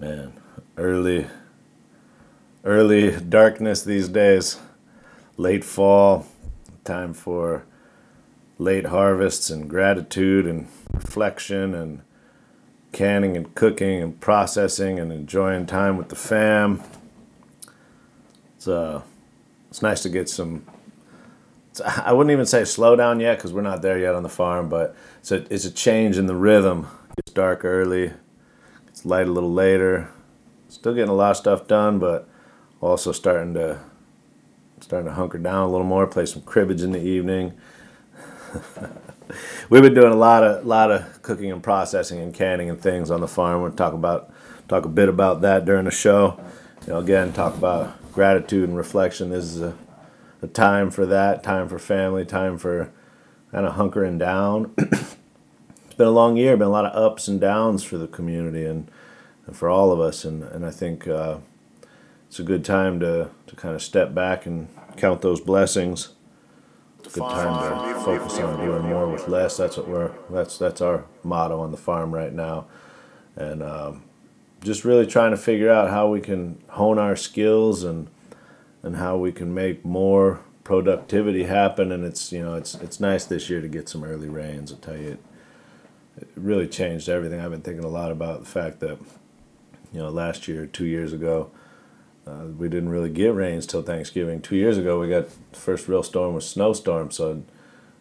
Man, early, early darkness these days. Late fall, time for late harvests and gratitude and reflection and canning and cooking and processing and enjoying time with the fam. It's uh, it's nice to get some. I wouldn't even say slow down yet because we're not there yet on the farm, but it's a it's a change in the rhythm. It's dark early, it's light a little later. Still getting a lot of stuff done, but also starting to starting to hunker down a little more. Play some cribbage in the evening. We've been doing a lot of lot of cooking and processing and canning and things on the farm. We'll talk about talk a bit about that during the show. You know, again, talk about gratitude and reflection. This is a, a time for that. Time for family. Time for kind of hunkering down. been a long year. Been a lot of ups and downs for the community and, and for all of us. And and I think uh, it's a good time to to kind of step back and count those blessings It's a good time to focus on doing more with less. That's what we're that's that's our motto on the farm right now, and um, just really trying to figure out how we can hone our skills and and how we can make more productivity happen. And it's you know it's it's nice this year to get some early rains. I'll tell you, it, it really changed everything. I've been thinking a lot about the fact that you know last year, two years ago uh, we didn't really get rains till Thanksgiving. Two years ago, we got the first real storm was snowstorm, so it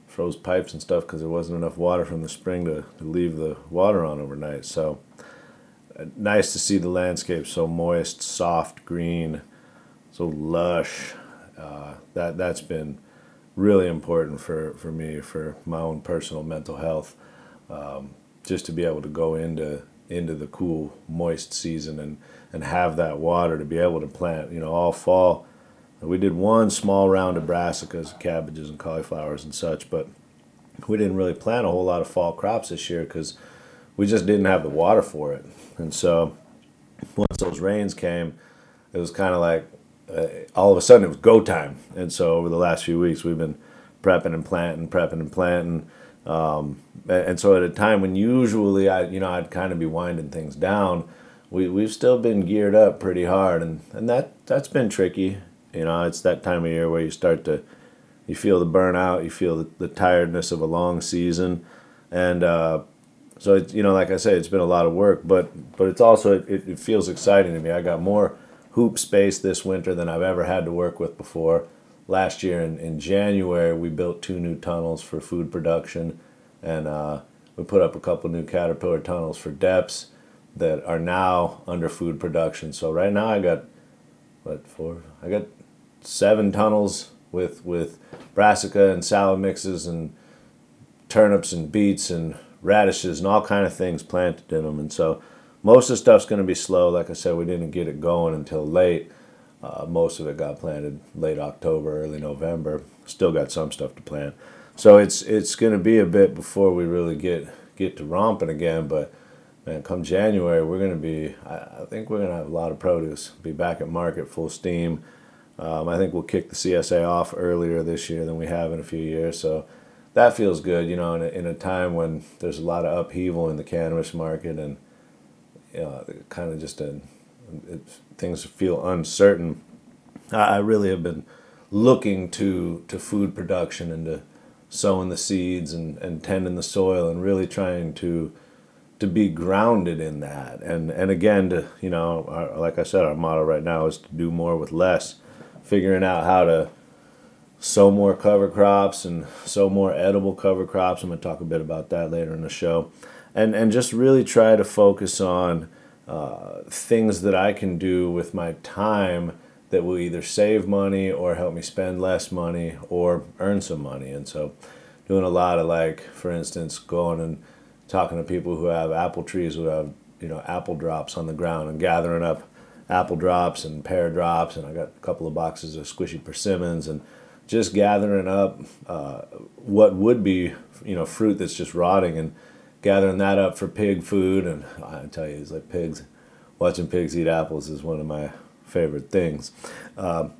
froze pipes and stuff because there wasn't enough water from the spring to, to leave the water on overnight. So uh, nice to see the landscape so moist, soft, green, so lush. Uh, that that's been really important for, for me for my own personal mental health. Um, just to be able to go into into the cool, moist season and and have that water to be able to plant. You know, all fall. We did one small round of brassicas, cabbages, and cauliflowers and such, but we didn't really plant a whole lot of fall crops this year because we just didn't have the water for it. And so once those rains came, it was kind of like uh, all of a sudden it was go time. And so over the last few weeks, we've been prepping and planting, prepping and planting. Um, and so at a time when usually I, you know, I'd kind of be winding things down, we we've still been geared up pretty hard, and and that that's been tricky. You know, it's that time of year where you start to you feel the burnout, you feel the, the tiredness of a long season, and uh, so it's you know, like I say, it's been a lot of work, but but it's also it, it feels exciting to me. I got more hoop space this winter than I've ever had to work with before. Last year in, in January, we built two new tunnels for food production, and uh, we put up a couple new caterpillar tunnels for depths that are now under food production. So right now I got what four? I got seven tunnels with with brassica and salad mixes and turnips and beets and radishes and all kind of things planted in them. And so most of the stuff's going to be slow. Like I said, we didn't get it going until late. Uh, most of it got planted late October, early November. Still got some stuff to plant. So it's it's going to be a bit before we really get get to romping again. But man, come January, we're going to be, I, I think we're going to have a lot of produce, be back at market full steam. Um, I think we'll kick the CSA off earlier this year than we have in a few years. So that feels good, you know, in a, in a time when there's a lot of upheaval in the cannabis market and you know, kind of just a, it, things feel uncertain. I, I really have been looking to, to food production and to sowing the seeds and, and tending the soil and really trying to to be grounded in that and and again to you know our, like i said our motto right now is to do more with less figuring out how to sow more cover crops and sow more edible cover crops i'm going to talk a bit about that later in the show and and just really try to focus on uh, things that i can do with my time that will either save money or help me spend less money or earn some money. And so doing a lot of like for instance going and talking to people who have apple trees who have you know apple drops on the ground and gathering up apple drops and pear drops and I got a couple of boxes of squishy persimmons and just gathering up uh, what would be you know fruit that's just rotting. And gathering that up for pig food and I tell you it's like pigs watching pigs eat apples is one of my favorite things um,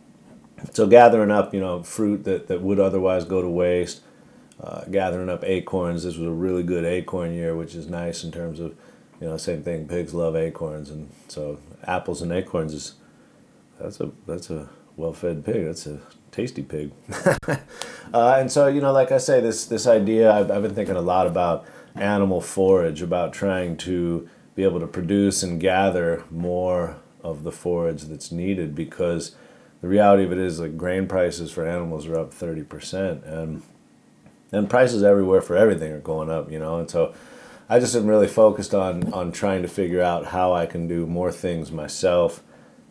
so gathering up you know fruit that, that would otherwise go to waste uh, gathering up acorns. This was a really good acorn year, which is nice in terms of you know, same thing. Pigs love acorns, and so apples and acorns is that's a that's a well-fed pig. That's a tasty pig. uh, and so you know, like I say, this this idea I've, I've been thinking a lot about animal forage, about trying to be able to produce and gather more of the forage that's needed because the reality of it is like grain prices for animals are up 30% and and prices everywhere for everything are going up you know? And so i just am really focused on on trying to figure out how i can do more things myself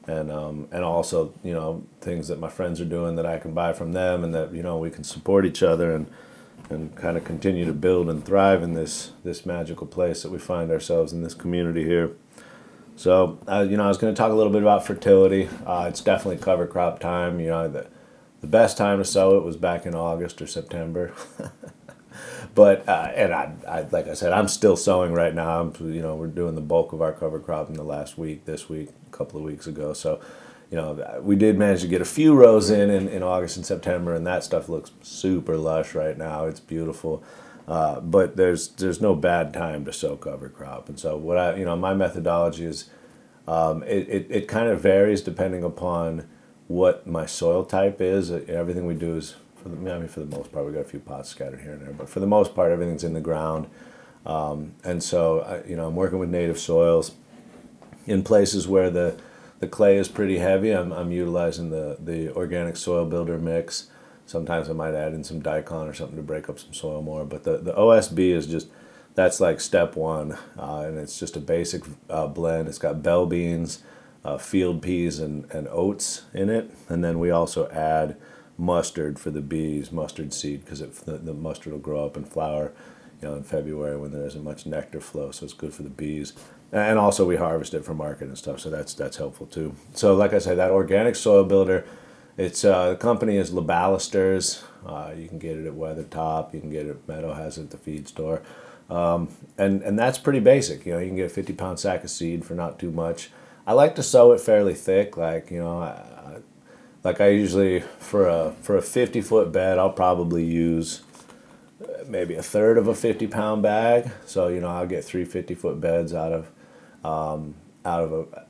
and um, and also you know things that my friends are doing that i can buy from them and that you know we can support each other and and kind of continue to build and thrive in this this magical place that we find ourselves in this community here so, uh, you know, I was going to talk a little bit about fertility. Uh, it's definitely cover crop time. You know, the, the best time to sow it was back in August or September. but, uh, and I, I, like I said, I'm still sowing right now. I'm, you know, we're doing the bulk of our cover crop in the last week, this week, a couple of weeks ago. So, you know, we did manage to get a few rows in, in in August and September, and that stuff looks super lush right now. It's beautiful. Uh, but there's there's no bad time to sow cover crop. And so what I you know my methodology is um, it, it, it kind of varies depending upon what my soil type is. Uh, everything we do is for the I mean for the most part we got a few pots scattered here and there, but for the most part everything's in the ground. Um, and so I, you know I'm working with native soils in places where the the clay is pretty heavy. I'm, I'm utilizing the the organic soil builder mix. Sometimes I might add in some daikon or something to break up some soil more. But the, the OSB is just, that's like step one. Uh, and it's just a basic uh, blend. It's got bell beans, uh, field peas, and, and oats in it. And then we also add mustard for the bees, mustard seed, because the, the mustard will grow up and flower you know, in February when there isn't much nectar flow, so it's good for the bees. And also we harvest it for market and stuff, so that's that's helpful too. So like I said that organic soil builder it's uh, the company is Labalisters. Uh, you can get it at Weathertop. You can get it at Meadow has it at the feed store, um, and and that's pretty basic. You know, you can get a fifty pound sack of seed for not too much. I like to sow it fairly thick, like you know, I, like I usually for a for a fifty foot bed, I'll probably use uh, maybe a third of a fifty pound bag. So you know, I'll get three 50 foot beds out of um, out of a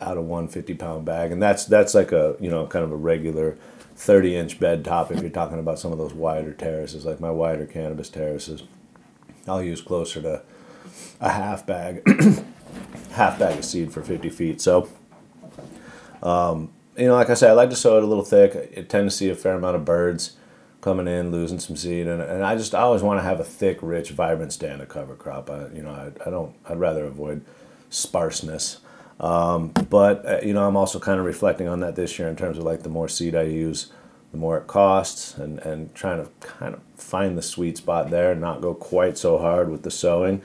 out of one 50 pound bag. And that's that's like a you know kind of a regular 30 inch bed top if you're talking about some of those wider terraces like my wider cannabis terraces. I'll use closer to a half bag half bag of seed for 50 feet. So um, you know like i said i like to sow it a little thick. I tend to see a fair amount of birds coming in losing some seed. And, and i just I always want to have a thick rich vibrant stand of cover crop. I, you know I, I don't i'd rather avoid sparseness um, but uh, you know, I'm also kind of reflecting on that this year in terms of like the more seed I use, the more it costs, and and trying to kind of find the sweet spot there, and not go quite so hard with the sowing.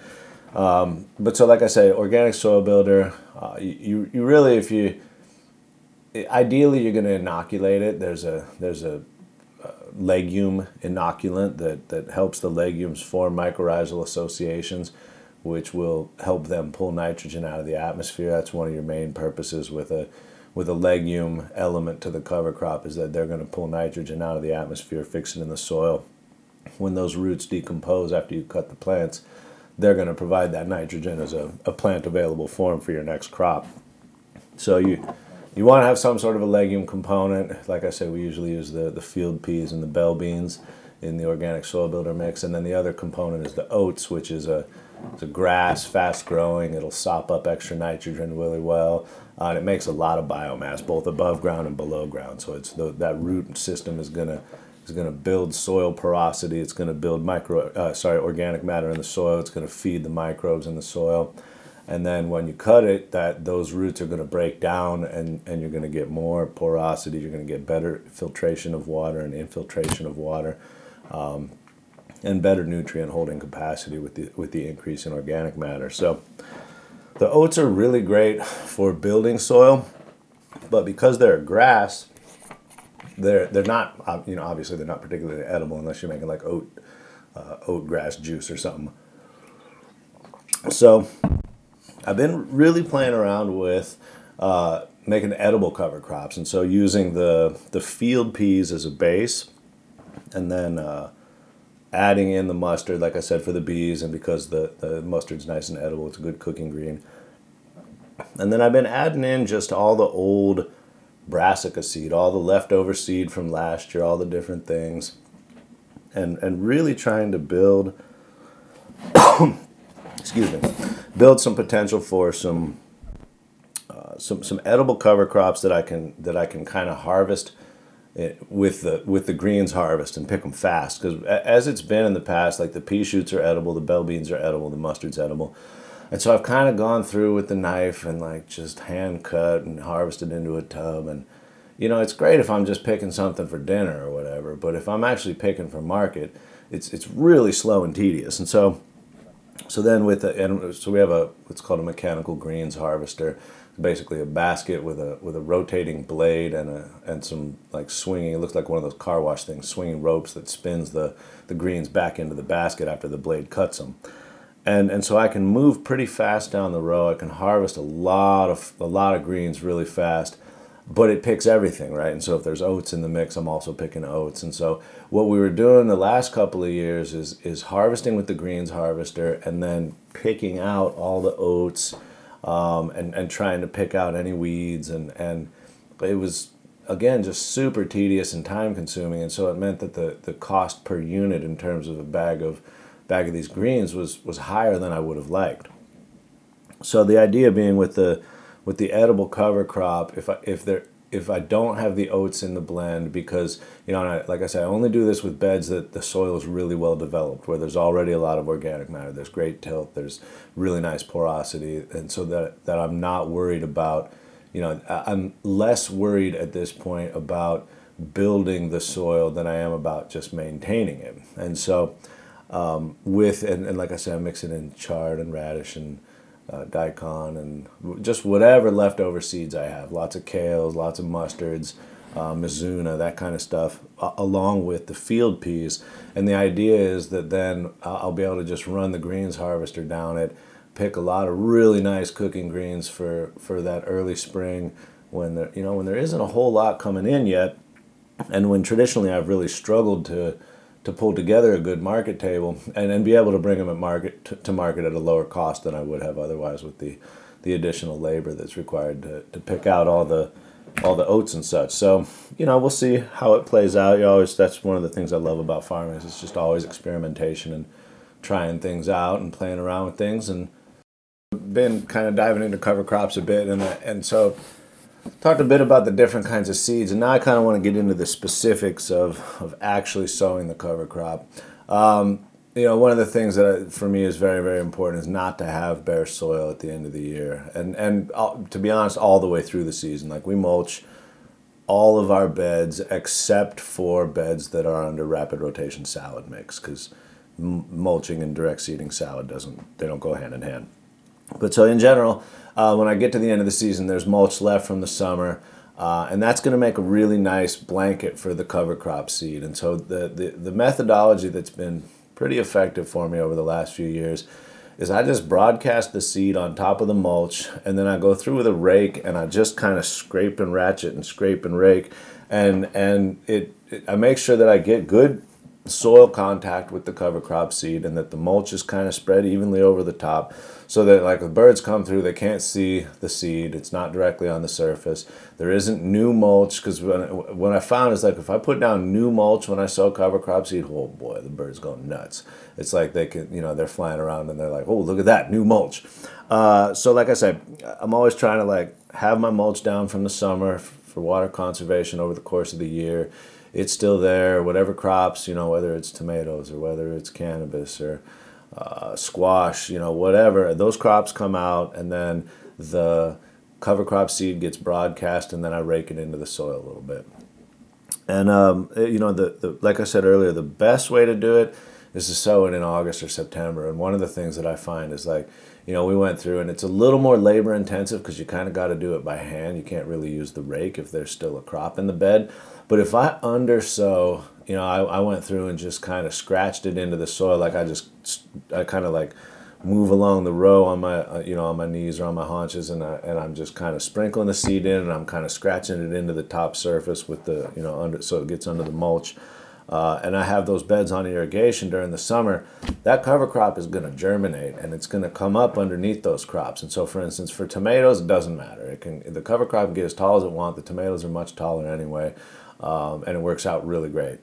Um, but so, like I say, organic soil builder, uh, you you really if you ideally you're going to inoculate it. There's a there's a legume inoculant that, that helps the legumes form mycorrhizal associations which will help them pull nitrogen out of the atmosphere. That's one of your main purposes with a with a legume element to the cover crop is that they're going to pull nitrogen out of the atmosphere, fix it in the soil. When those roots decompose after you cut the plants, they're going to provide that nitrogen as a, a plant available form for your next crop. So you you want to have some sort of a legume component. Like I said, we usually use the, the field peas and the bell beans in the organic soil builder mix. And then the other component is the oats, which is a it's a grass, fast growing. It'll sop up extra nitrogen really well. Uh, and it makes a lot of biomass, both above ground and below ground. So it's the, that root system is gonna is gonna build soil porosity. It's gonna build micro, uh, sorry, organic matter in the soil. It's gonna feed the microbes in the soil. And then when you cut it, that those roots are to break down, and, and you're to get more porosity. You're to get better filtration of water and infiltration of water. Um, and better nutrient holding capacity with the with the increase in organic matter. So the oats are really great for building soil, but because they're grass, they're they're not you know obviously they're not particularly edible unless you're making like oat uh, oat grass juice or something. So I've been really playing around with uh, making edible cover crops, and so using the the field peas as a base, and then uh, adding in the mustard, like I said, for the bees, and because the, the mustard's nice and edible, it's a good cooking green. And then I've been adding in just all the old brassica seed, all the leftover seed from last year, all the different things, and and really trying to build, excuse me, build some potential for some uh, some some edible cover crops that I can that I can kind of harvest Eh, with the with the greens harvest and pick them fast. Because as it's been in the past like the pea shoots are edible the bell beans are edible the mustard's edible. And so i've kind of gone through with the knife and like just hand cut and harvested into a tub. And you know it's great if i'm just picking something for dinner or whatever but if i'm actually picking for market it's it's really slow and tedious. And so so then with the, and so we have a what's called a mechanical greens harvester basically a basket with a with a rotating blade and a and some like swinging. It looks like one of those car wash things, swinging ropes that spins the the greens back into the basket after the blade cuts them. And and so I can move pretty fast down the row. I can harvest a lot of a lot of greens really fast, but it picks everything right. And so if there's oats in the mix, I'm also picking oats. And so what we were doing the last couple of years is is harvesting with the greens harvester and then picking out all the oats um, and, and trying to pick out any weeds. And, and it was, again, just super tedious and time consuming. And so it meant that the, the cost per unit in terms of a bag of, bag of these greens was, was higher than I would have liked. So the idea being with the, with the edible cover crop, if I, if there if I don't have the oats in the blend because you know I, like I said I only do this with beds that the soil is really well developed where there's already a lot of organic matter. There's great tilt there's really nice porosity and so that that I'm not worried about you know I'm less worried at this point about building the soil than I am about just maintaining it. And so um, with and, and like I said I'm mixing in chard and radish and uh, daikon and just whatever leftover seeds I have. Lots of kales, lots of mustards, uh, mizuna, that kind of stuff, uh, along with the field peas. And the idea is that then I'll be able to just run the greens harvester down it, pick a lot of really nice cooking greens for, for that early spring when there, you know, when there isn't a whole lot coming in yet. And when traditionally I've really struggled to to pull together a good market table and then be able to bring them at market to, to, market at a lower cost than I would have otherwise with the the additional labor that's required to, to pick out all the all the oats and such. So, you know, we'll see how it plays out. You always that's one of the things I love about farming is it's just always experimentation and trying things out and playing around with things and been kind of diving into cover crops a bit and and so talked a bit about the different kinds of seeds, and now I kind of want to get into the specifics of, of actually sowing the cover crop. Um, you know, one of the things that I, for me is very, very important is not to have bare soil at the end of the year, and and uh, to be honest, all the way through the season. Like we mulch all of our beds except for beds that are under rapid rotation salad mix, because mulching and direct seeding salad doesn't they don't go hand in hand. But so in general, uh, when I get to the end of the season, there's mulch left from the summer. Uh, and that's going to make a really nice blanket for the cover crop seed. And so the, the, the methodology that's been pretty effective for me over the last few years is I just broadcast the seed on top of the mulch and then I go through with a rake and I just kind of scrape and ratchet and scrape and rake and and it, it I make sure that I get good soil contact with the cover crop seed and that the mulch is kind of spread evenly over the top so that like the birds come through they can't see the seed. It's not directly on the surface. There isn't new mulch because when, when i found is like if i put down new mulch when i sow cover crop seed oh boy the birds go nuts. It's like they can you know they're flying around and they're like oh look at that new mulch. Uh, so like i said i'm always trying to like have my mulch down from the summer for water conservation over the course of the year. It's still there. Whatever crops, you know, whether it's tomatoes or whether it's cannabis or uh, squash, you know, whatever, those crops come out and then the cover crop seed gets broadcast and then I rake it into the soil a little bit. And, um, you know, the, the, like I said earlier, the best way to do it is to sow it in August or September. And one of the things that I find is like, you know, we went through and it's a little more labor intensive because you kind of got to do it by hand. You can't really use the rake if there's still a crop in the bed. But if I undersow, you know, I, I went through and just kind of scratched it into the soil. Like I just, I kind of like move along the row on my, uh, you know, on my knees or on my haunches, and I, and I'm just kind of sprinkling the seed in, and I'm kind of scratching it into the top surface with the, you know, under so it gets under the mulch. uh, and I have those beds on irrigation during the summer, that cover crop is going to germinate and it's going to come up underneath those crops. And so, for instance, for tomatoes, it doesn't matter. It can the cover crop can get as tall as it wants. The tomatoes are much taller anyway, um, and it works out really great.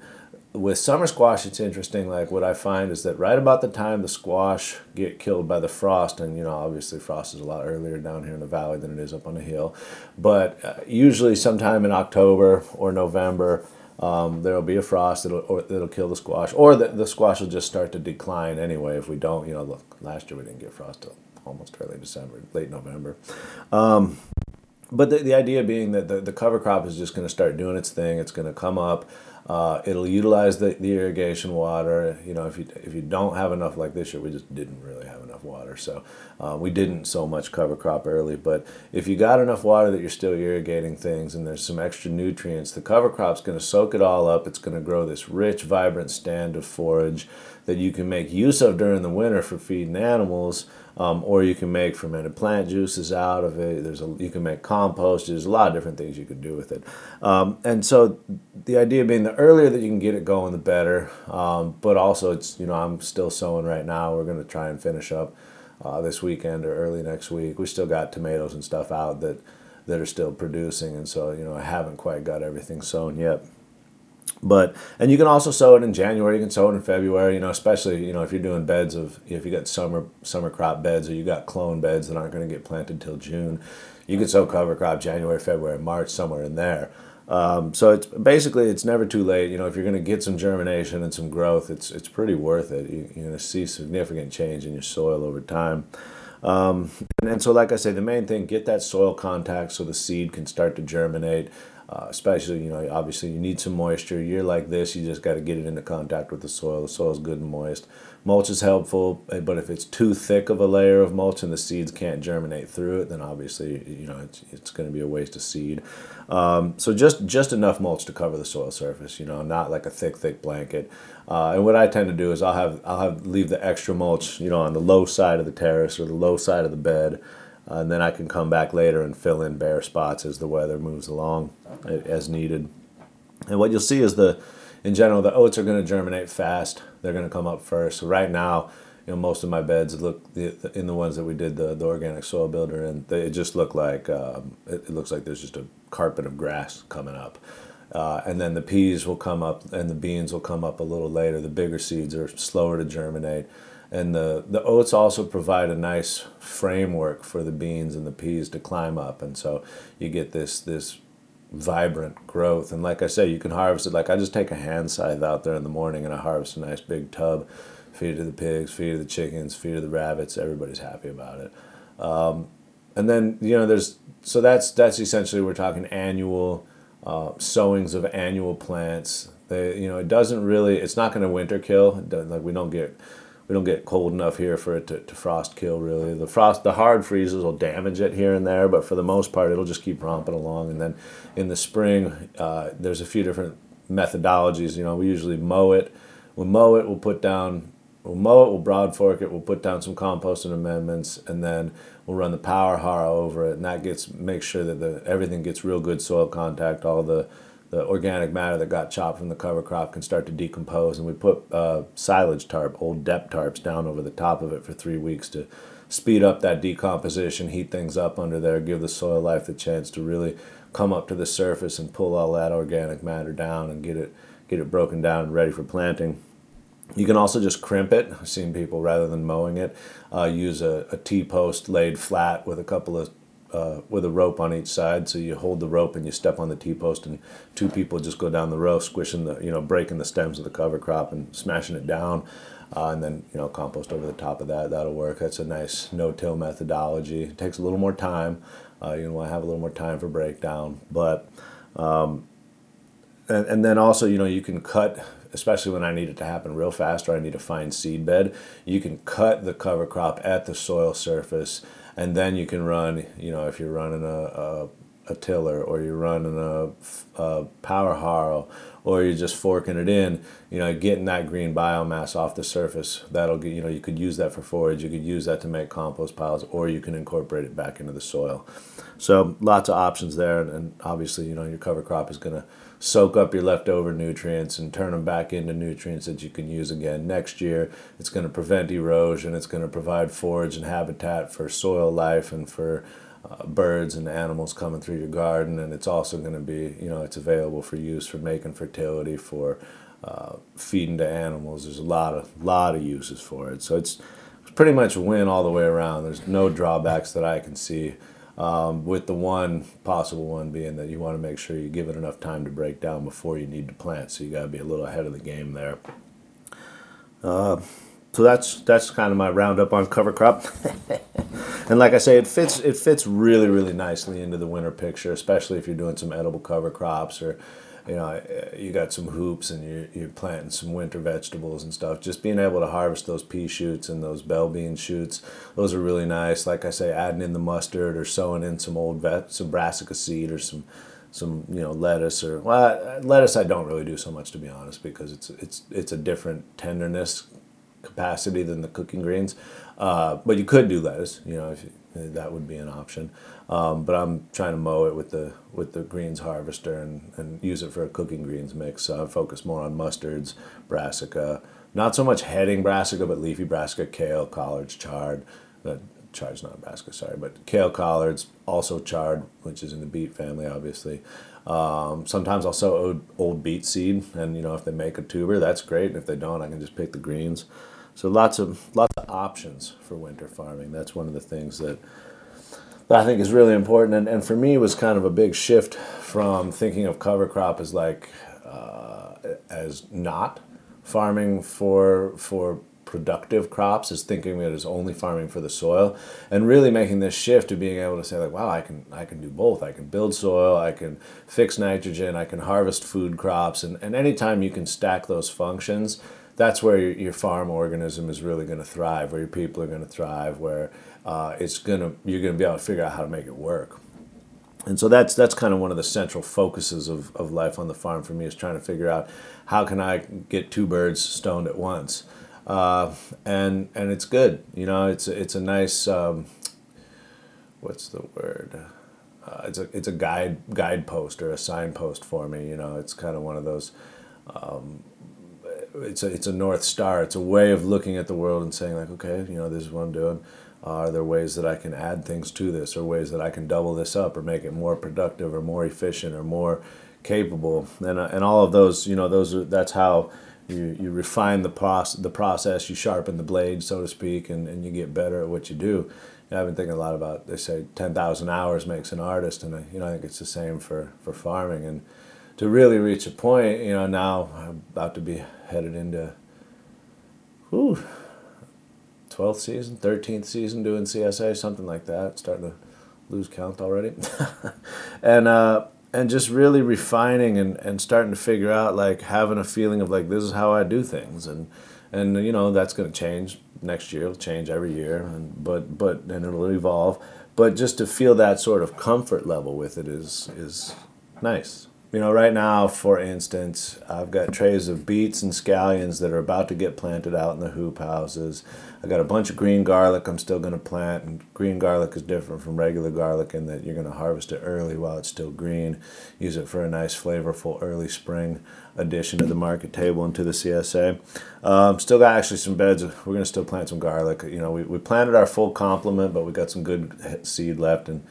With summer squash, it's interesting. Like what I find is that right about the time the squash get killed by the frost, and you know, obviously frost is a lot earlier down here in the valley than it is up on the hill, but uh, usually sometime in October or November um, there'll be a frost that'll, that'll kill the squash, or the, the squash will just start to decline anyway if we don't. You know, look, last year we didn't get frost till almost early December, late November. Um, but the, the idea being that the, the cover crop is just going to start doing its thing. It's going to come up. Uh, it'll utilize the, the irrigation water. You know, if you if you don't have enough like this year, we just didn't really have enough water, so uh, we didn't so much cover crop early. But if you got enough water that you're still irrigating things, and there's some extra nutrients, the cover crop's going to soak it all up. It's going to grow this rich, vibrant stand of forage that you can make use of during the winter for feeding animals um, or you can make fermented plant juices out of it. There's a you can make compost. There's a lot of different things you could do with it. Um, and so the idea being the earlier that you can get it going, the better. Um, but also it's you know I'm still sowing right now. We're going to try and finish up uh, this weekend or early next week. We still got tomatoes and stuff out that that are still producing, and so you know I haven't quite got everything sown yet. But and you can also sow it in January. You can sow it in February. You know, especially you know if you're doing beds of if you got summer summer crop beds or you got clone beds that aren't going to get planted till June, you can sow cover crop January, February, March, somewhere in there. Um, so it's basically it's never too late. You know, if you're going to get some germination and some growth, it's it's pretty worth it. You, are going to see significant change in your soil over time. Um, and, and so, like I say, the main thing get that soil contact so the seed can start to germinate. Uh, especially, you know, obviously you need some moisture. You're like this, you just got to get it into contact with the soil. The soil is good and moist. Mulch is helpful, eh, but if it's too thick of a layer of mulch and the seeds can't germinate through it, then obviously, you know, it's, it's going to be a waste of seed. Um, so just just enough mulch to cover the soil surface, you know, not like a thick, thick blanket. Uh, and what I tend to do is I'll have I'll have leave the extra mulch, you know, on the low side of the terrace or the low side of the bed and then I can come back later and fill in bare spots as the weather moves along as needed. And what you'll see is the, in general, the oats are going to germinate fast. They're going to come up first. Right now, you know, most of my beds look in the ones that we did the, the organic soil builder and they just look like um, it, it, looks like there's just a carpet of grass coming up. Uh, and then the peas will come up and the beans will come up a little later. The bigger seeds are slower to germinate and the, the oats also provide a nice framework for the beans and the peas to climb up. And so you get this this vibrant growth. And like i say you can harvest it. Like i just take a hand scythe out there in the morning and i harvest a nice big tub feed it to the pigs feed it to the chickens feed it to the rabbits. Everybody's happy about it. Um, and then you know there's so that's that's essentially we're talking annual uh, sowings of annual plants. They you know it doesn't really it's not going to winter kill. Like we don't get we don't get cold enough here for it to, to frost kill really. The frost the hard freezes will damage it here and there but for the most part it'll just keep romping along. And then in the spring uh, there's a few different methodologies. You know we usually mow it. We'll mow it we'll put down we'll mow it we'll broad fork it we'll put down some compost and amendments and then we'll run the power harrow over it. And that gets make sure that the everything gets real good soil contact all the the organic matter that got chopped from the cover crop can start to decompose. And we put uh, silage tarp, old dep tarps, down over the top of it for three weeks to speed up that decomposition, heat things up under there, give the soil life the chance to really come up to the surface and pull all that organic matter down and get it get it broken down and ready for planting. You can also just crimp it. I've seen people rather than mowing it, uh, use a, a T post laid flat with a couple of uh, with a rope on each side. So you hold the rope and you step on the T post, and two people just go down the row, squishing the, you know, breaking the stems of the cover crop and smashing it down. Uh, and then you know compost over the top of that. That'll work. That's a nice no-till methodology. It takes a little more time. Uh, you want to have a little more time for breakdown. But um, and, and then also you know you can cut especially when I need it to happen real fast or I need to find seed bed, you can cut the cover crop at the soil surface and then you can run, you know, if you're running a, a, a tiller or you're running a, a power harrow or you're just forking it in, you know, getting that green biomass off the surface. That'll get, you know, you could use that for forage, you could use that to make compost piles, or you can incorporate it back into the soil. So lots of options there, and obviously, you know, your cover crop is going to soak up your leftover nutrients and turn them back into nutrients that you can use again next year. It's going to prevent erosion. It's going to provide forage and habitat for soil life and for uh, birds and animals coming through your garden. And it's also going to be, you know, it's available for use for making fertility, for uh, feeding to animals. There's a lot of lot of uses for it. So it's, pretty much win all the way around. There's no drawbacks that I can see. Um, with the one possible one being that you want to make sure you give it enough time to break down before you need to plant. So you got to be a little ahead of the game there. Uh, so that's that's kind of my roundup on cover crop. and like I say, it fits it fits really really nicely into the winter picture, especially if you're doing some edible cover crops or you know, you got some hoops and you're, you're planting some winter vegetables and stuff. Just being able to harvest those pea shoots and those bell bean shoots, those are really nice. Like I say, adding in the mustard or sowing in some old vet, some brassica seed or some some you know lettuce or well lettuce I don't really do so much to be honest because it's it's it's a different tenderness capacity than the cooking greens. Uh, but you could do lettuce, you know, if that would be an option. Um, but I'm trying to mow it with the with the greens harvester and, and use it for a cooking greens mix. So I focus more on mustards, brassica, not so much heading brassica, but leafy brassica, kale, collards, chard. Uh, chard's not brassica, sorry, but kale collards, also chard, which is in the beet family, obviously. Um, sometimes I'll sow old, old beet seed, and you know if they make a tuber, that's great. If they don't, I can just pick the greens. So lots of lots of options for winter farming. That's one of the things that, that I think is really important. And, and for me, was kind of a big shift from thinking of cover crop as like uh, as not farming for for productive crops as thinking of it as only farming for the soil and really making this shift to being able to say like wow I can I can do both I can build soil I can fix nitrogen I can harvest food crops and, and anytime you can stack those functions that's where your, your farm organism is really going to thrive, where your people are going to thrive, where uh, it's going to you're going to be able to figure out how to make it work. And so that's that's kind of one of the central focuses of, of life on the farm for me is trying to figure out how can I get two birds stoned at once, uh, and and it's good. You know, it's it's a nice um, what's the word. Uh, it's a it's a guide guidepost or a signpost for me. You know, it's kind of one of those um, it's a, it's a north star. It's a way of looking at the world and saying like, okay, you know, this is what I'm doing. Are there ways that I can add things to this, or ways that I can double this up, or make it more productive, or more efficient, or more capable? And uh, and all of those, you know, those are that's how you, you refine the process, the process. You sharpen the blade, so to speak, and, and you get better at what you do. I've been thinking a lot about. They say ten thousand hours makes an artist, and I, you know I think it's the same for for farming and to really reach a point, you know, now I'm about to be headed into whew, 12th season, 13th season doing CSA, something like that. Starting to lose count already. and uh, and just really refining and, and starting to figure out like having a feeling of like this is how I do things and and you know that's going to change next year it'll change every year and but but and it'll evolve but just to feel that sort of comfort level with it is is nice you know, right now, for instance, I've got trays of beets and scallions that are about to get planted out in the hoop houses. I've got a bunch of green garlic I'm still going to plant, and green garlic is different from regular garlic in that you're going to harvest it early while it's still green. Use it for a nice, flavorful early spring addition to the market table and to the CSA. Um, still got actually some beds. We're going to still plant some garlic. You know, we, we planted our full complement, but we got some good seed left, and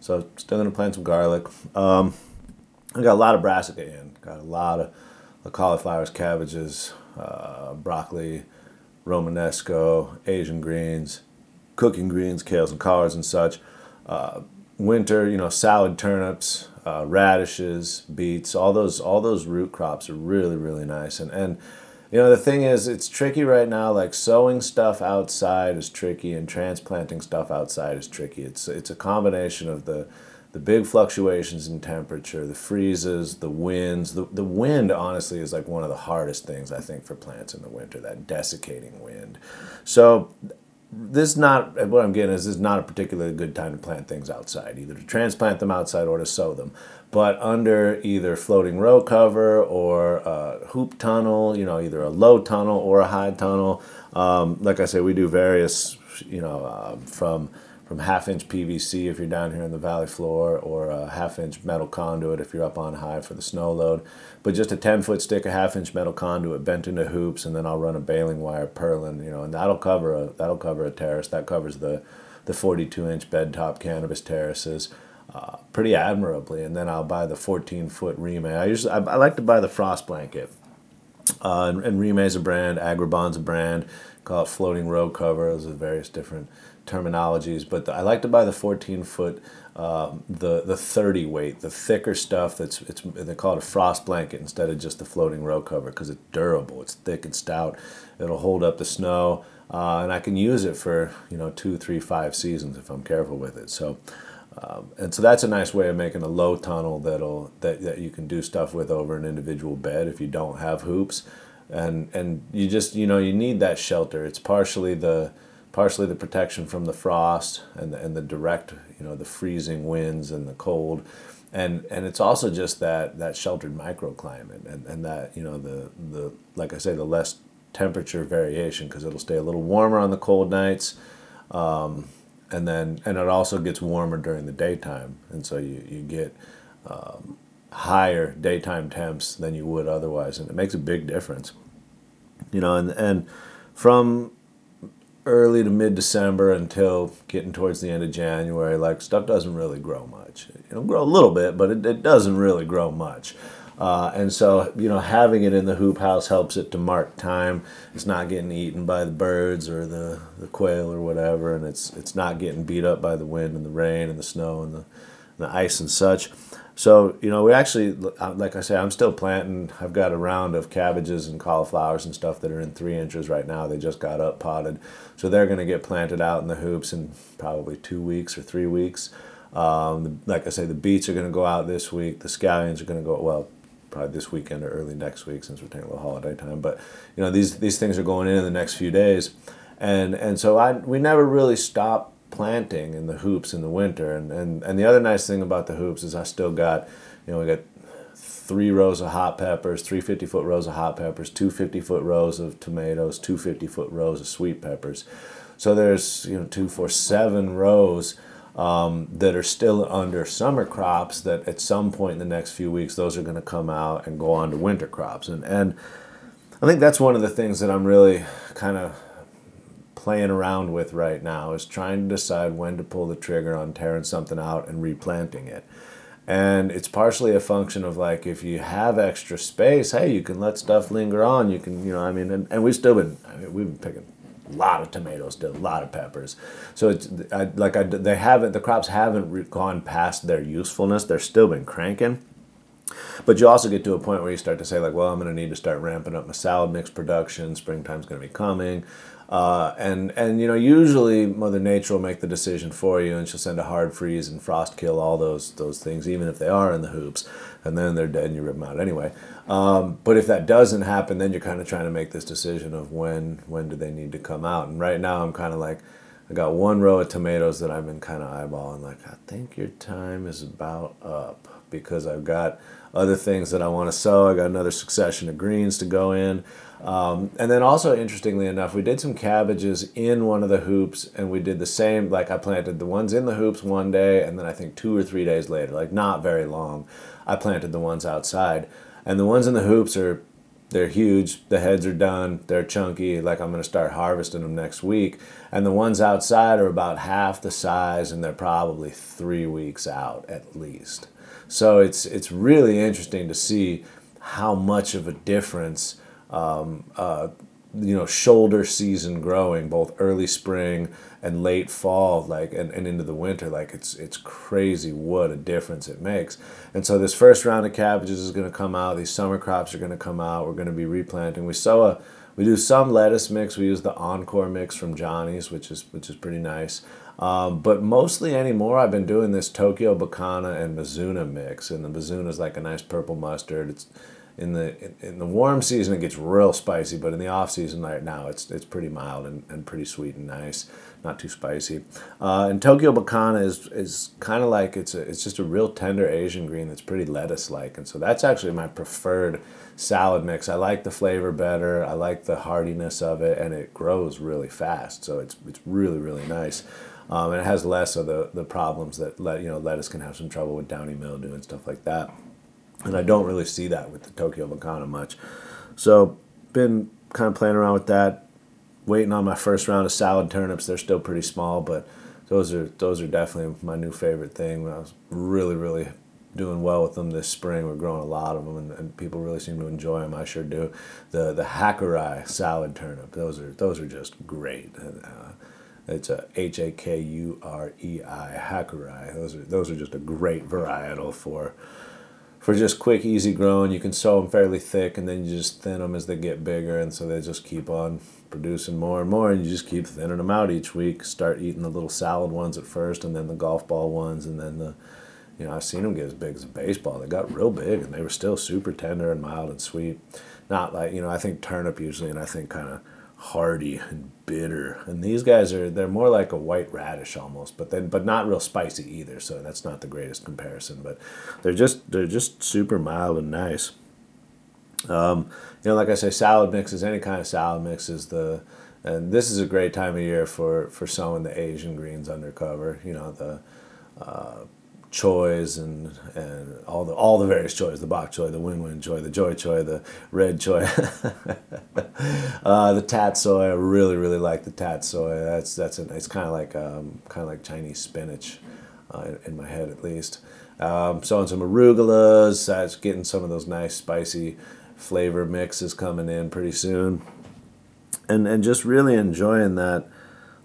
so still going to plant some garlic. Um, I got a lot of brassica in. Got a lot of the cauliflowers, cabbages, uh, broccoli, Romanesco, Asian greens, cooking greens, kales and collards and such. Uh, winter, you know, salad turnips, uh, radishes, beets, all those all those root crops are really really nice. And and you know the thing is, it's tricky right now. Like sowing stuff outside is tricky, and transplanting stuff outside is tricky. It's it's a combination of the the big fluctuations in temperature, the freezes, the winds. The, the wind, honestly, is like one of the hardest things I think for plants in the winter, that desiccating wind. So this is not what I'm getting is this is not a particularly good time to plant things outside, either to transplant them outside or to sow them. But under either floating row cover or a hoop tunnel, you know, either a low tunnel or a high tunnel. Um, like I said, we do various, you know, uh, from from half inch PVC if you're down here in the valley floor, or a half inch metal conduit if you're up on high for the snow load. But just a 10 foot stick, a half inch metal conduit bent into hoops, and then I'll run a baling wire purlin, you know, and that'll cover a that'll cover a terrace. That covers the the 42 inch bed top cannabis terraces. Uh, pretty admirably, and then I'll buy the 14 foot Reemay. I usually I, I like to buy the frost blanket, uh, and, and Reemay is a brand, Agribon's a brand. Call it floating row cover. Those are various different terminologies, but the, I like to buy the 14 foot, um, the the 30 weight, the thicker stuff. That's it's they call it a frost blanket instead of just the floating row cover because it's durable. It's thick and stout. It'll hold up the snow, uh, and I can use it for you know two, three, five seasons if I'm careful with it. So. Um, and so that's a nice way of making a low tunnel that'll that, that you can do stuff with over an individual bed if you don't have hoops and and you just you know you need that shelter it's partially the partially the protection from the frost and the, and the direct, you know, the freezing winds and the cold. And, and it's also just that, that sheltered microclimate and, and that, you know, the, the, like I say, the less temperature variation because it'll stay a little warmer on the cold nights. Um, and then, and it also gets warmer during the daytime. And so you, you get, um, higher daytime temps than you would otherwise. And it makes a big difference, you know, and, and from early to mid December until getting towards the end of January, like stuff doesn't really grow much. It'll grow a little bit, but it, it doesn't really grow much. Uh, and so, you know, having it in the hoop house helps it to mark time. It's not getting eaten by the birds or the, the quail or whatever, and it's it's not getting beat up by the wind and the rain and the snow and the, and the ice and such. So, you know, we actually, uh, like I say, I'm still planting. I've got a round of cabbages and cauliflowers and stuff that are in three inches right now. They just got up potted. So they're going to get planted out in the hoops in probably two weeks or three weeks. Um, like I say, the beets are going to go out this week. The scallions are going to go, well, probably this weekend or early next week since we're taking a little holiday time. But, you know, these, these things are going in in the next few days. And, and so I, we never really stop planting in the hoops in the winter. And, and, and the other nice thing about the hoops is I still got, you know, we got three rows of hot peppers, three 50 foot rows of hot peppers, two 50 foot rows of tomatoes, two 50 foot rows of sweet peppers. So there's, you know, two, four, seven rows um, that are still under summer crops that at some point in the next few weeks, those are going to come out and go on to winter crops. And, and I think that's one of the things that I'm really kind of playing around with right now is trying to decide when to pull the trigger on tearing something out and replanting it. And it's partially a function of like if you have extra space, hey, you can let stuff linger on. You can, you know, I mean, and, and we've still been, I mean, we've been picking a lot of tomatoes, still a lot of peppers. So it's I, like I, they haven't, the crops haven't gone past their usefulness. They're still been cranking. But you also get to a point where you start to say like, well, I'm going to need to start ramping up my salad mix production. Springtime's going to be coming. Uh, and and you know usually Mother Nature will make the decision for you, and she'll send a hard freeze and frost kill all those those things, even if they are in the hoops, and then they're dead and you rip them out anyway. Um, but if that doesn't happen, then you're kind of trying to make this decision of when when do they need to come out. And right now I'm kind of like, I got one row of tomatoes that I've been kind of eyeballing. Like I think your time is about up because I've got other things that I want to sow. I got another succession of greens to go in. Um, and then also, interestingly enough, we did some cabbages in one of the hoops, and we did the same. Like I planted the ones in the hoops one day, and then I think two or three days later, like not very long, I planted the ones outside. And the ones in the hoops are, they're huge. The heads are done. They're chunky. Like I'm to start harvesting them next week. And the ones outside are about half the size, and they're probably three weeks out at least. So it's it's really interesting to see how much of a difference um, uh, you know shoulder season growing both early spring and late fall like and, and into the winter. Like it's it's crazy what a difference it makes. And so this first round of cabbages is going to come out. These summer crops are going to come out. We're going to be replanting. We sow a we do some lettuce mix. We use the encore mix from johnny's which is which is pretty nice um, but mostly anymore i've been doing this tokyo bekana and mizuna mix and the mizuna is like a nice purple mustard it's in the in, in, the warm season it gets real spicy, but in the off season right now it's it's pretty mild and, and pretty sweet and nice, not too spicy. Uh, and Tokyo Bekana is is kind of like it's a it's just a real tender Asian green that's pretty lettuce like, and so that's actually my preferred salad mix. I like the flavor better. I like the hardiness of it, and it grows really fast, so it's it's really really nice. Um, and it has less of the, the problems that let, you know lettuce can have some trouble with downy mildew and stuff like that and I don't really see that with the Tokyo Bekana much. So been kind of playing around with that, waiting on my first round of salad turnips. They're still pretty small, but those are those are definitely my new favorite thing. I was really really doing well with them this spring. We're growing a lot of them, and, and people really seem to enjoy them. I sure do. The the Hakurei salad turnip. Those are those are just great. Uh, it's a H A K U R E I Hakurei. Those are those are just a great varietal for for just quick, easy growing. You can sow them fairly thick, and then you just thin them as they get bigger, and so they just keep on producing more and more. And you just keep thinning them out each week. Start eating the little salad ones at first, and then the golf ball ones, and then the, you know, I've seen them get as big as a baseball. They got real big, and they were still super tender and mild and sweet. Not like you know, I think turnip usually, and I think kind of hardy and bitter. And these guys are they're more like a white radish almost, but then but not real spicy either. So that's not the greatest comparison. But they're just they're just super mild and nice. Um, you know, like I say, salad mixes, any kind of salad mixes, the and this is a great time of year for for sowing the Asian greens undercover. You know the uh, choys and and all the all the various choys, the bok choy, the win win choy, the joy choy, the red choy, uh, the tatsoi. I really really like the tatsoi. That's that's a, it's kind of like um, kind of like Chinese spinach, uh, in, in, my head at least. Um, sowing some arugulas. That's getting some of those nice spicy flavor mixes coming in pretty soon, and and just really enjoying that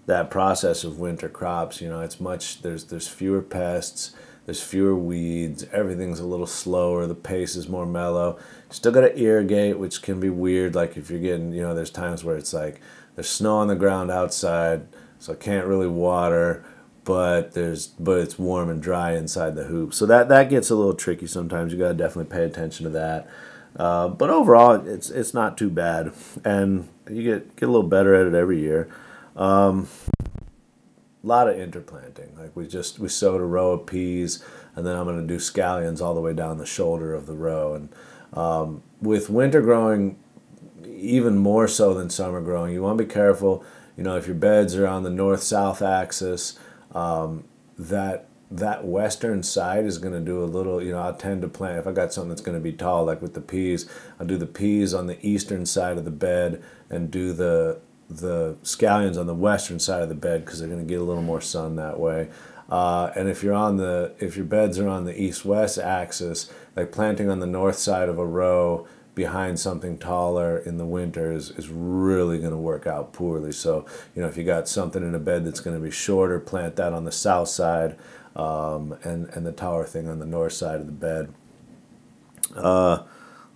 that process of winter crops. You know, it's much there's there's fewer pests there's fewer weeds. Everything's a little slower. The pace is more mellow. Still got to irrigate, which can be weird. Like if you're getting, you know, there's times where it's like there's snow on the ground outside, so I can't really water, but there's but it's warm and dry inside the hoop. So that that gets a little tricky sometimes. You got to definitely pay attention to that. Uh, but overall, it's it's not too bad, and you get get a little better at it every year. Um, a lot of interplanting. Like we just we sowed a row of peas, and then I'm going to do scallions all the way down the shoulder of the row. And um, with winter growing, even more so than summer growing, you want to be careful. You know, if your beds are on the north-south axis, um, that that western side is going to do a little you know i'll tend to plant if i got something that's going to be tall like with the peas i'll do the peas on the eastern side of the bed and do the the scallions on the western side of the bed because they're going to get a little more sun that way. Uh, and if you're on the if your beds are on the east-west axis, like planting on the north side of a row behind something taller in the winter is, is really going to work out poorly. So, you know, if you got something in a bed that's going to be shorter, plant that on the south side um, and, and the taller thing on the north side of the bed. Uh,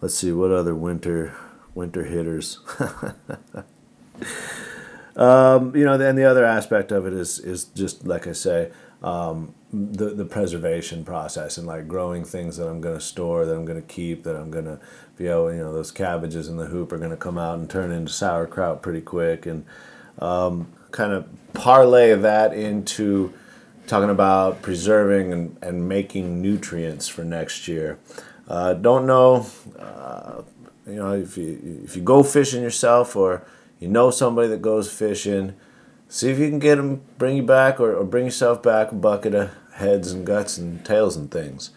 let's see, what other winter winter hitters? um, you know, and the other aspect of it is is just like I say, um, the the preservation process and like growing things that I'm going to store, that I'm going to keep, that I'm going to be able, you know, those cabbages in the hoop are going to come out and turn into sauerkraut pretty quick, and um, kind of parlay that into talking about preserving and, and making nutrients for next year. Uh, don't know, uh, you know, if you if you go fishing yourself or you know somebody that goes fishing, see if you can get them, bring you back, or, or bring yourself back a bucket of heads and guts and tails and things.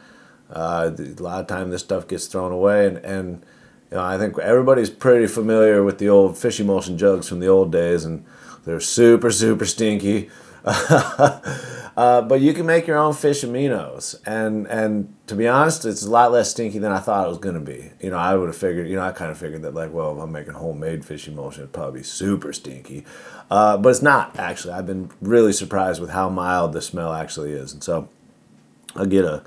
Uh, a lot of time this stuff gets thrown away, and, and you know, I think everybody's pretty familiar with the old fish emulsion jugs from the old days, and they're super, super stinky. uh, but you can make your own fish aminos, and and to be honest, it's a lot less stinky than I thought it was gonna be. You know, I would have figured. You know, I kind of figured that like, well, if I'm making homemade fish emulsion, it'd probably be super stinky, uh, but it's not actually. I've been really surprised with how mild the smell actually is, and so I'll get a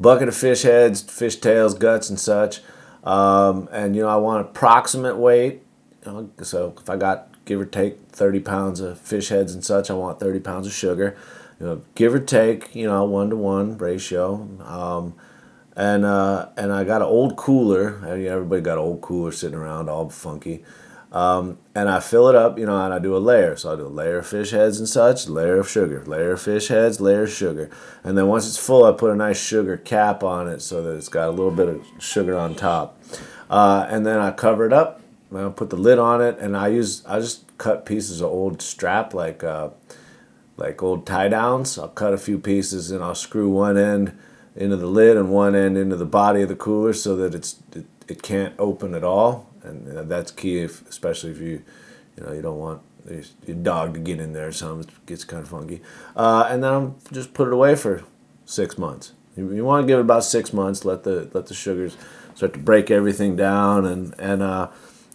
bucket of fish heads, fish tails, guts, and such. Um, and you know, I want approximate weight. So if I got give or take 30 pounds of fish heads and such. I want 30 pounds of sugar, you know, give or take, you know, one to one ratio. Um, and uh, and I got an old cooler. Everybody got an old cooler sitting around, all funky. Um, and I fill it up, you know, and I do a layer. So I do a layer of fish heads and such, layer of sugar, layer of fish heads, layer of sugar. And then once it's full, I put a nice sugar cap on it so that it's got a little bit of sugar on top. Uh, and then I cover it up. I put the lid on it, and I use I just cut pieces of old strap like uh, like old tie downs. I'll cut a few pieces and I'll screw one end into the lid and one end into the body of the cooler so that it's it, it can't open at all and that's key, if, especially if you, you know, you don't want your dog to get in there or something. It gets kind of funky. Uh, and then I'm just put it away for six months. You, you want to give it about six months. Let the let the sugars start to break everything down. And and uh,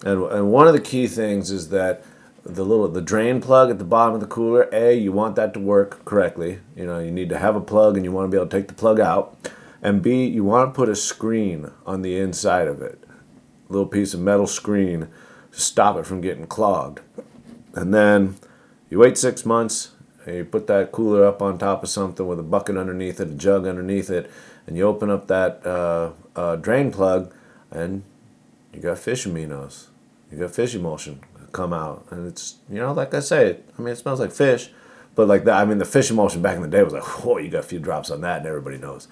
and and one of the key things is that the little the drain plug at the bottom of the cooler. A, you want that to work correctly. You know, you need to have a plug, and you want to be able to take the plug out. And B, you want to put a screen on the inside of it a little piece of metal screen to stop it from getting clogged. And then you wait six months, and you put that cooler up on top of something with a bucket underneath it, a jug underneath it, and you open up that uh, uh, drain plug, and you got fish aminos. You got fish emulsion come out, and it's you know like I say, I mean it smells like fish, but like that. I mean the fish emulsion back in the day was like, whoa, you got a few drops on that, and everybody knows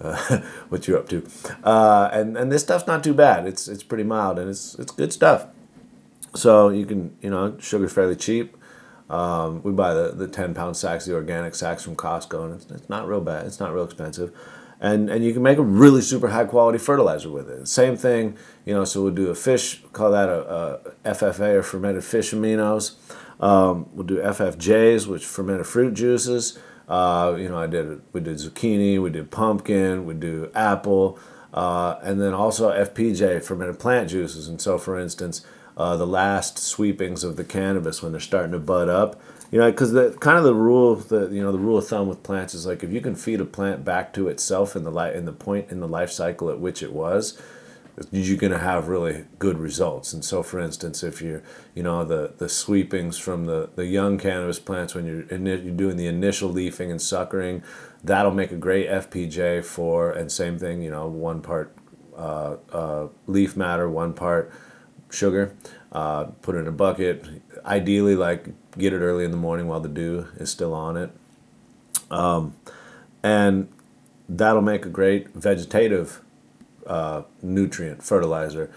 uh, what you're up to. Uh, and and this stuff's not too bad. It's it's pretty mild and it's it's good stuff. So you can you know sugar's fairly cheap. Um, we buy the, the 10 pound sacks, the organic sacks from Costco, and it's, it's not real bad. It's not real expensive. And, and you can make a really super high quality fertilizer with it. Same thing, you know, so we'll do a fish, call that a, a FFA or fermented fish aminos. Um, we'll do FFJs, which fermented fruit juices. Uh, you know, I did we did zucchini, we did pumpkin, we do apple, uh, and then also FPJ fermented plant juices. And so, for instance, uh, the last sweepings of the cannabis when they're starting to bud up, you know, because the kind of the rule the you know the rule of thumb with plants is like if you can feed a plant back to itself in the light in the point in the life cycle at which it was, you're going to have really good results. And so, for instance, if you're, you know, the, the sweepings from the, the young cannabis plants when you're, you're doing the initial leafing and suckering, that'll make a great FPJ for, and same thing, you know, one part uh, uh, leaf matter, one part sugar. Uh, put it in a bucket. Ideally, like get it early in the morning while the dew is still on it. Um, and that'll make a great vegetative uh, nutrient fertilizer.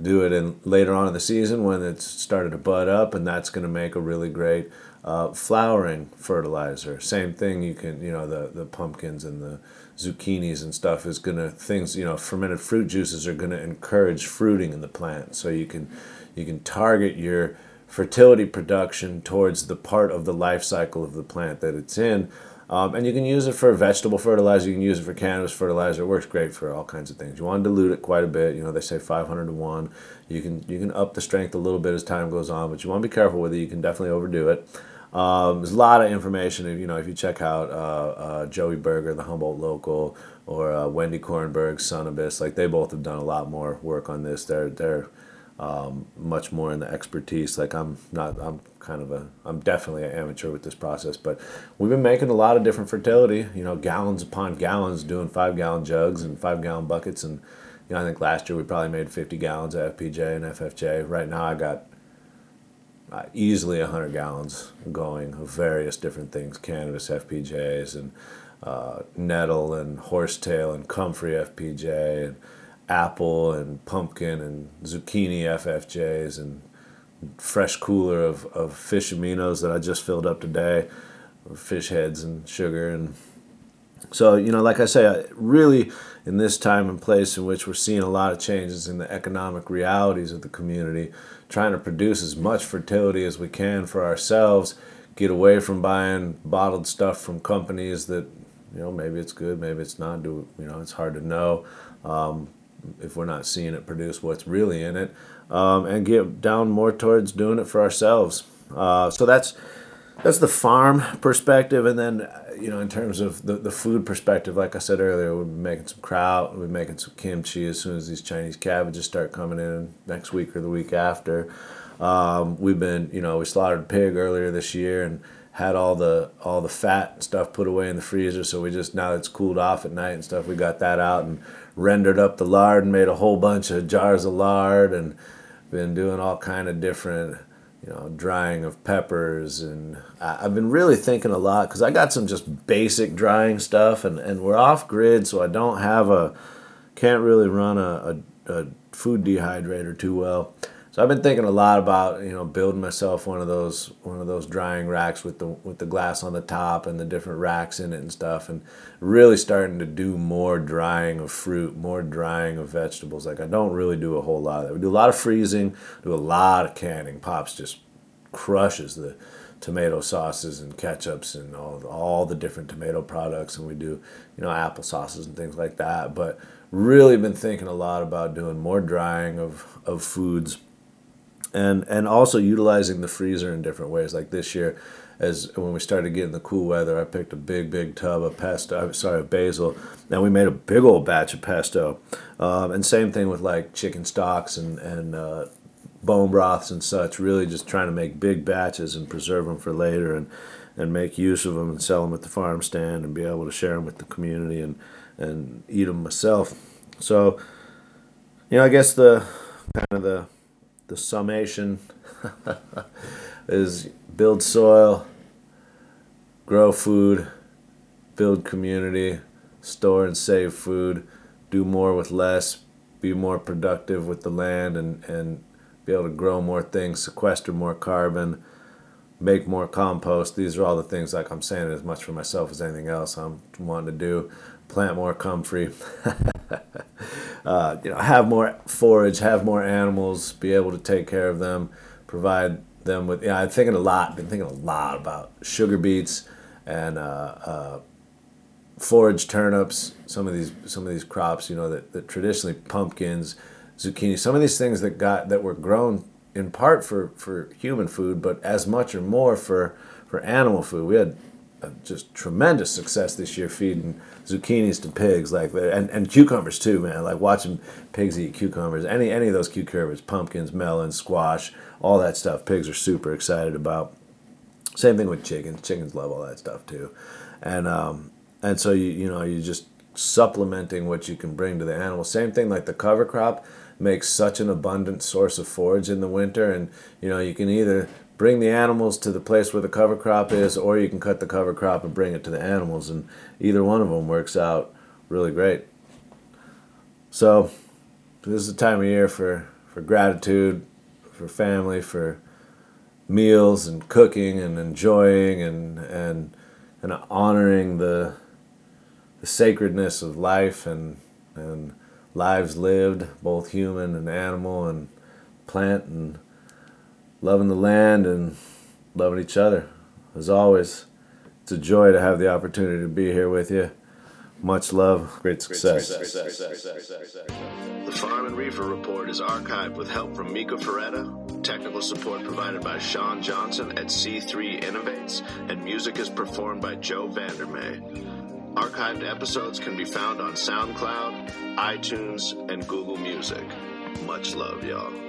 Do it in later on in the season when it's started to bud up, and that's going to make a really great uh, flowering fertilizer. Same thing. You can you know the the pumpkins and the zucchinis and stuff is going to things you know fermented fruit juices are going to encourage fruiting in the plant. So you can you can target your fertility production towards the part of the life cycle of the plant that it's in um, and you can use it for vegetable fertilizer. You can use it for cannabis fertilizer. It works great for all kinds of things. You want to dilute it quite a bit. You know they say 500 to one. You can you can up the strength a little bit as time goes on, but you want to be careful with it. You can definitely overdo it. Um, there's a lot of information. If, you know if you check out uh, uh, Joey Berger, the Humboldt local, or uh, Wendy Kornberg, Sunibus, like they both have done a lot more work on this. They're they're um, much more in the expertise. Like I'm not, I'm kind of a, I'm definitely an amateur with this process, but we've been making a lot of different fertility, you know, gallons upon gallons, doing five gallon jugs and five gallon buckets. And, you know, I think last year we probably made 50 gallons of FPJ and FFJ. Right now I got uh, easily 100 gallons going of various different things, cannabis FPJs and uh, nettle and horsetail and comfrey FPJ and, apple and pumpkin and zucchini FFJs and fresh cooler of, of fish aminos that I just filled up today, fish heads and sugar. And so, you know, like I say, really in this time and place in which we're seeing a lot of changes in the economic realities of the community, trying to produce as much fertility as we can for ourselves, get away from buying bottled stuff from companies that, you know, maybe it's good, maybe it's not. Do you know? It's hard to know. Um, if we're not seeing it produce what's really in it, um, and get down more towards doing it for ourselves. Uh, so that's that's the farm perspective, and then you know in terms of the, the food perspective, like I said earlier, we're making some kraut, we're making some kimchi as soon as these Chinese cabbages start coming in next week or the week after. Um, we've been you know we slaughtered pig earlier this year and had all the all the fat and stuff put away in the freezer. So we just now it's cooled off at night and stuff. We got that out and rendered up the lard and made a whole bunch of jars of lard and been doing all kind of different you know drying of peppers. And i've been really thinking a lot because i got some just basic drying stuff and, and we're off grid so i don't have a can't really run a, a, a food dehydrator too well so I've been thinking a lot about you know building myself one of those one of those drying racks with the with the glass on the top and the different racks in it and stuff, and really starting to do more drying of fruit, more drying of vegetables. Like I don't really do a whole lot of that. We do a lot of freezing, do a lot of canning. Pops just crushes the tomato sauces and ketchups and all all the different tomato products, and we do you know apple sauces and things like that. But really been thinking a lot about doing more drying of of foods and and also utilizing the freezer in different ways. Like this year, as when we started getting the cool weather, I picked a big big tub of pesto. Sorry, of basil, and we made a big old batch of pesto. Um, and same thing with like chicken stocks and and uh, bone broths and such. Really, just trying to make big batches and preserve them for later, and and make use of them and sell them at the farm stand and be able to share them with the community and and eat them myself. So, you know, I guess the kind of the the summation is build soil, grow food, build community, store and save food, do more with less, be more productive with the land and, and be able to grow more things, sequester more carbon, make more compost. These are all the things like I'm saying as much for myself as anything else I'm wanting to do. Plant more comfrey. uh, you know, have more forage, have more animals, be able to take care of them, provide them with. Yeah, I'm thinking a lot. Been thinking a lot about sugar beets and uh, uh, forage turnips. Some of these some of these crops, you know, that, that traditionally pumpkins, zucchini, some of these things that got that were grown in part for, for human food, but as much or more for for animal food. We had just tremendous success this year feeding zucchinis to pigs like and, and cucumbers too man. Like watching pigs eat cucumbers any any of those cucumbers pumpkins melons squash all that stuff pigs are super excited about. Same thing with chickens. Chickens love all that stuff too. And um and so you you know you just supplementing what you can bring to the animal. Same thing like the cover crop makes such an abundant source of forage in the winter and you know you can either bring the animals to the place where the cover crop is, or you can cut the cover crop and bring it to the animals, and either one of them works out really great. So, this is the time of year for, for gratitude, for family, for meals and cooking and enjoying and and and honoring the the sacredness of life and and lives lived, both human and animal and plant and loving the land and loving each other. As always, it's a joy to have the opportunity to be here with you. Much love, great success. The Farm and Reefer Report is archived with help from Mika Ferretta, technical support provided by Sean Johnson at C3 Innovates, and music is performed by Joe Vandermeer. Archived episodes can be found on SoundCloud, iTunes, and Google Music. Much love, y'all.